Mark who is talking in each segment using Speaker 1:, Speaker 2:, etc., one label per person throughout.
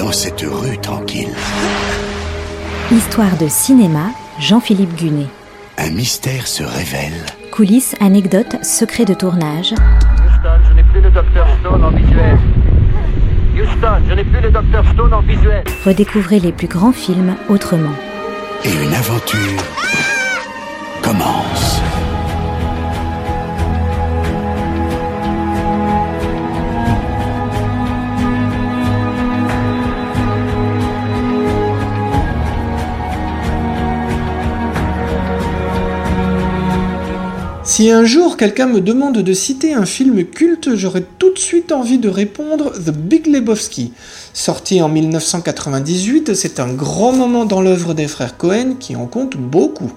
Speaker 1: dans cette rue tranquille
Speaker 2: Histoire de cinéma, Jean-Philippe Gunet.
Speaker 1: Un mystère se révèle.
Speaker 2: Coulisses, anecdotes, secrets de tournage.
Speaker 3: Houston, je n'ai plus le docteur Stone en visuel. Houston, je n'ai plus le docteur Stone en visuel.
Speaker 2: Redécouvrez les plus grands films autrement.
Speaker 1: Et une aventure
Speaker 4: Si un jour quelqu'un me demande de citer un film culte, j'aurais tout de suite envie de répondre The Big Lebowski. Sorti en 1998, c'est un grand moment dans l'œuvre des frères Cohen qui en compte beaucoup.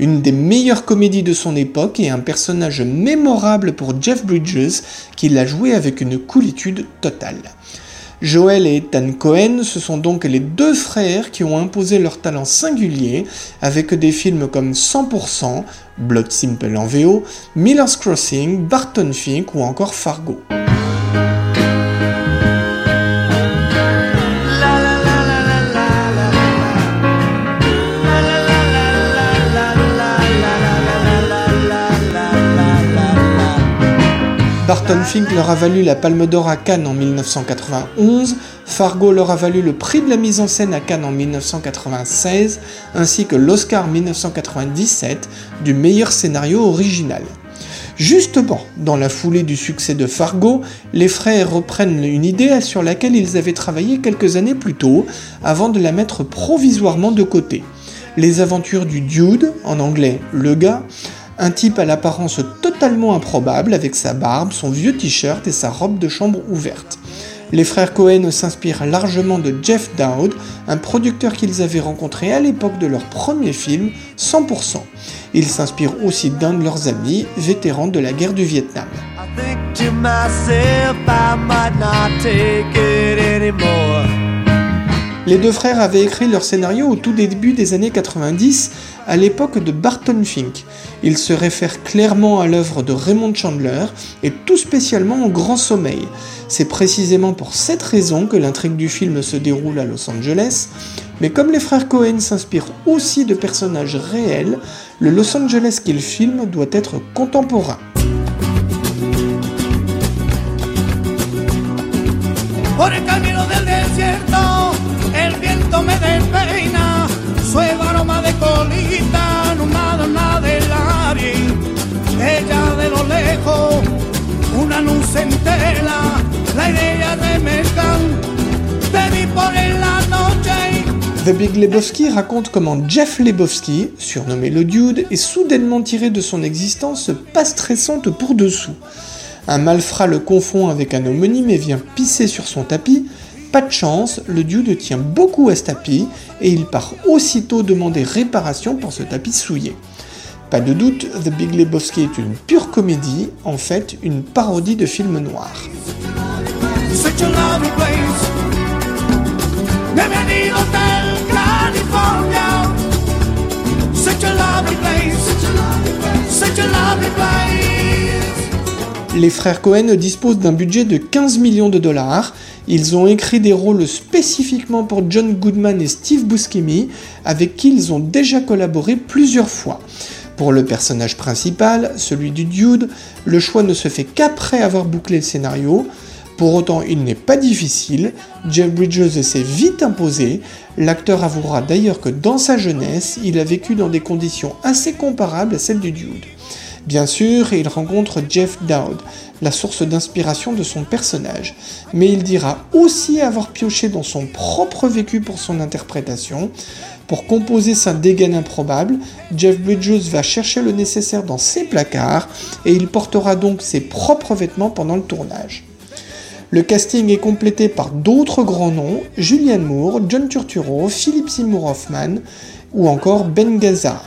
Speaker 4: Une des meilleures comédies de son époque et un personnage mémorable pour Jeff Bridges qui l'a joué avec une coolitude totale. Joel et Ethan Cohen, ce sont donc les deux frères qui ont imposé leur talent singulier avec des films comme 100%, Blood Simple en VO, Miller's Crossing, Barton Fink ou encore Fargo. Barton Fink leur a valu la Palme d'Or à Cannes en 1991, Fargo leur a valu le prix de la mise en scène à Cannes en 1996, ainsi que l'Oscar 1997 du meilleur scénario original. Justement, dans la foulée du succès de Fargo, les frères reprennent une idée sur laquelle ils avaient travaillé quelques années plus tôt, avant de la mettre provisoirement de côté. Les aventures du Dude, en anglais le gars, un type à l'apparence totalement improbable avec sa barbe, son vieux t-shirt et sa robe de chambre ouverte. Les frères Cohen s'inspirent largement de Jeff Dowd, un producteur qu'ils avaient rencontré à l'époque de leur premier film, 100%. Ils s'inspirent aussi d'un de leurs amis, vétéran de la guerre du Vietnam. Les deux frères avaient écrit leur scénario au tout début des années 90, à l'époque de Barton Fink. Ils se réfèrent clairement à l'œuvre de Raymond Chandler et tout spécialement au Grand Sommeil. C'est précisément pour cette raison que l'intrigue du film se déroule à Los Angeles, mais comme les frères Cohen s'inspirent aussi de personnages réels, le Los Angeles qu'ils filment doit être contemporain. The Big Lebowski raconte comment Jeff Lebowski, surnommé le Dude, est soudainement tiré de son existence pas stressante pour dessous. Un malfrat le confond avec un homonyme et vient pisser sur son tapis. Pas de chance, le Dude tient beaucoup à ce tapis et il part aussitôt demander réparation pour ce tapis souillé. Pas de doute, The Big Lebowski est une pure comédie, en fait une parodie de film noir. Les frères Cohen disposent d'un budget de 15 millions de dollars. Ils ont écrit des rôles spécifiquement pour John Goodman et Steve Buscemi, avec qui ils ont déjà collaboré plusieurs fois. Pour le personnage principal, celui du Dude, le choix ne se fait qu'après avoir bouclé le scénario. Pour autant, il n'est pas difficile, Jeff Bridges s'est vite imposé, l'acteur avouera d'ailleurs que dans sa jeunesse, il a vécu dans des conditions assez comparables à celles du Dude. Bien sûr, il rencontre Jeff Dowd, la source d'inspiration de son personnage, mais il dira aussi avoir pioché dans son propre vécu pour son interprétation. Pour composer sa dégaine improbable, Jeff Bridges va chercher le nécessaire dans ses placards et il portera donc ses propres vêtements pendant le tournage. Le casting est complété par d'autres grands noms, Julianne Moore, John Turturro, Philip Seymour Hoffman ou encore Ben Gazzara.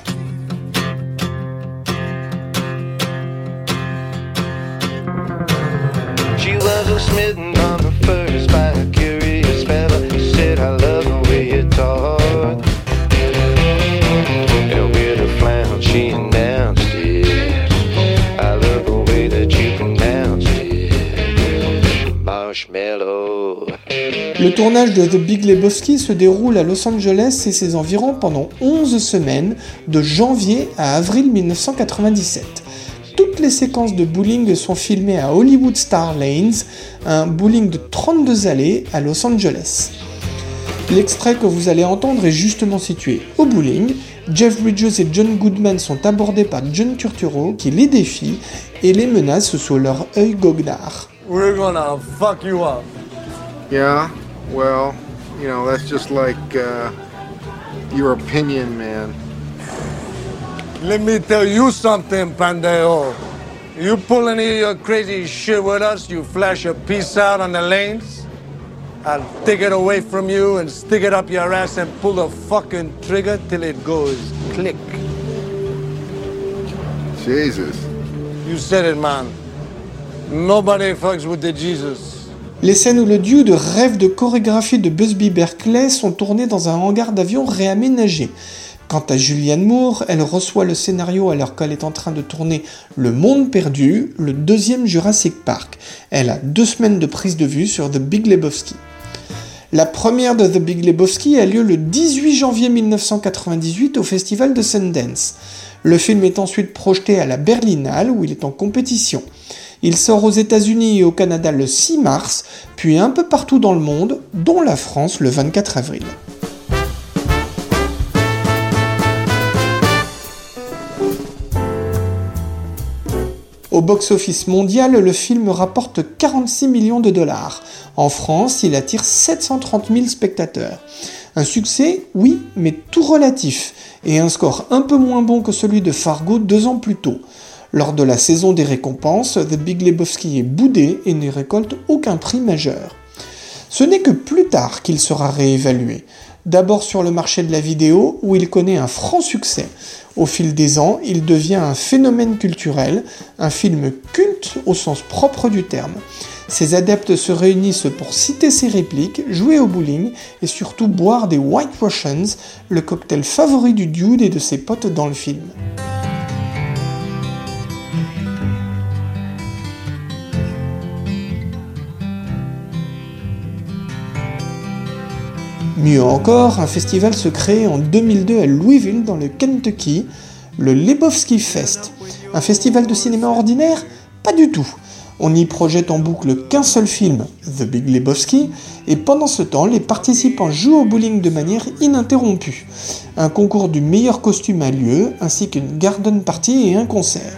Speaker 4: Le tournage de The Big Lebowski se déroule à Los Angeles et ses environs pendant 11 semaines, de janvier à avril 1997. Toutes les séquences de bowling sont filmées à Hollywood Star Lanes, un bowling de 32 allées à Los Angeles. L'extrait que vous allez entendre est justement situé au bowling. Jeff Bridges et John Goodman sont abordés par John Turturro qui les défie et les menace sous leur œil goguenard.
Speaker 5: We're gonna fuck you up.
Speaker 6: Yeah, well, you know, that's just like uh, your opinion, man.
Speaker 5: Let me tell you something, Pandeo. You pull any of your crazy shit with us, you flash a piece out on the lanes, I'll take it away from you and stick it up your ass and pull the fucking trigger till it goes click.
Speaker 6: Jesus.
Speaker 5: You said it, man. Nobody fucks with the Jesus.
Speaker 4: Les scènes où le duo de rêve de chorégraphie de Busby Berkeley sont tournées dans un hangar d'avion réaménagé. Quant à Julianne Moore, elle reçoit le scénario alors qu'elle est en train de tourner Le Monde Perdu, le deuxième Jurassic Park. Elle a deux semaines de prise de vue sur The Big Lebowski. La première de The Big Lebowski a lieu le 18 janvier 1998 au festival de Sundance. Le film est ensuite projeté à la Berlinale où il est en compétition. Il sort aux États-Unis et au Canada le 6 mars, puis un peu partout dans le monde, dont la France le 24 avril. Au box-office mondial, le film rapporte 46 millions de dollars. En France, il attire 730 000 spectateurs. Un succès, oui, mais tout relatif, et un score un peu moins bon que celui de Fargo deux ans plus tôt. Lors de la saison des récompenses, The Big Lebowski est boudé et ne récolte aucun prix majeur. Ce n'est que plus tard qu'il sera réévalué. D'abord sur le marché de la vidéo, où il connaît un franc succès. Au fil des ans, il devient un phénomène culturel, un film culte au sens propre du terme. Ses adeptes se réunissent pour citer ses répliques, jouer au bowling et surtout boire des White Russians, le cocktail favori du dude et de ses potes dans le film. Mieux encore, un festival se crée en 2002 à Louisville dans le Kentucky, le Lebowski Fest. Un festival de cinéma ordinaire? Pas du tout. On n'y projette en boucle qu'un seul film, The Big Lebowski, et pendant ce temps, les participants jouent au bowling de manière ininterrompue. Un concours du meilleur costume a lieu, ainsi qu'une garden party et un concert.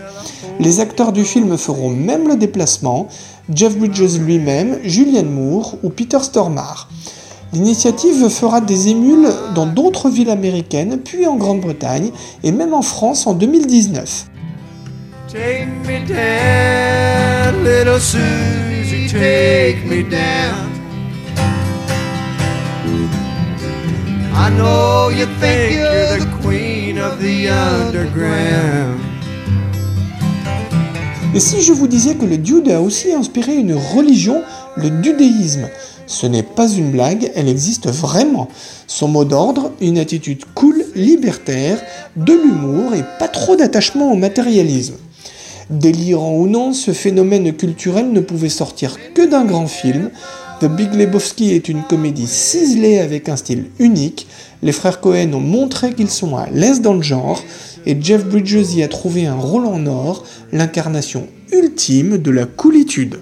Speaker 4: Les acteurs du film feront même le déplacement, Jeff Bridges lui-même, Julianne Moore ou Peter Stormare. L'initiative fera des émules dans d'autres villes américaines, puis en Grande-Bretagne et même en France en 2019.
Speaker 7: Take me down, little Susie, take me down. I know you think you're the queen of the underground.
Speaker 4: Et si je vous disais que le dude a aussi inspiré une religion, le dudéisme ce n'est pas une blague, elle existe vraiment. Son mot d'ordre, une attitude cool, libertaire, de l'humour et pas trop d'attachement au matérialisme. Délirant ou non, ce phénomène culturel ne pouvait sortir que d'un grand film. The Big Lebowski est une comédie ciselée avec un style unique. Les frères Cohen ont montré qu'ils sont à l'aise dans le genre et Jeff Bridges y a trouvé un rôle en or, l'incarnation ultime de la coolitude.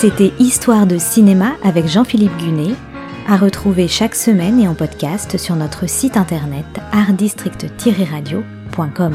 Speaker 2: C'était Histoire de cinéma avec Jean-Philippe Gunet, à retrouver chaque semaine et en podcast sur notre site internet artdistrict-radio.com.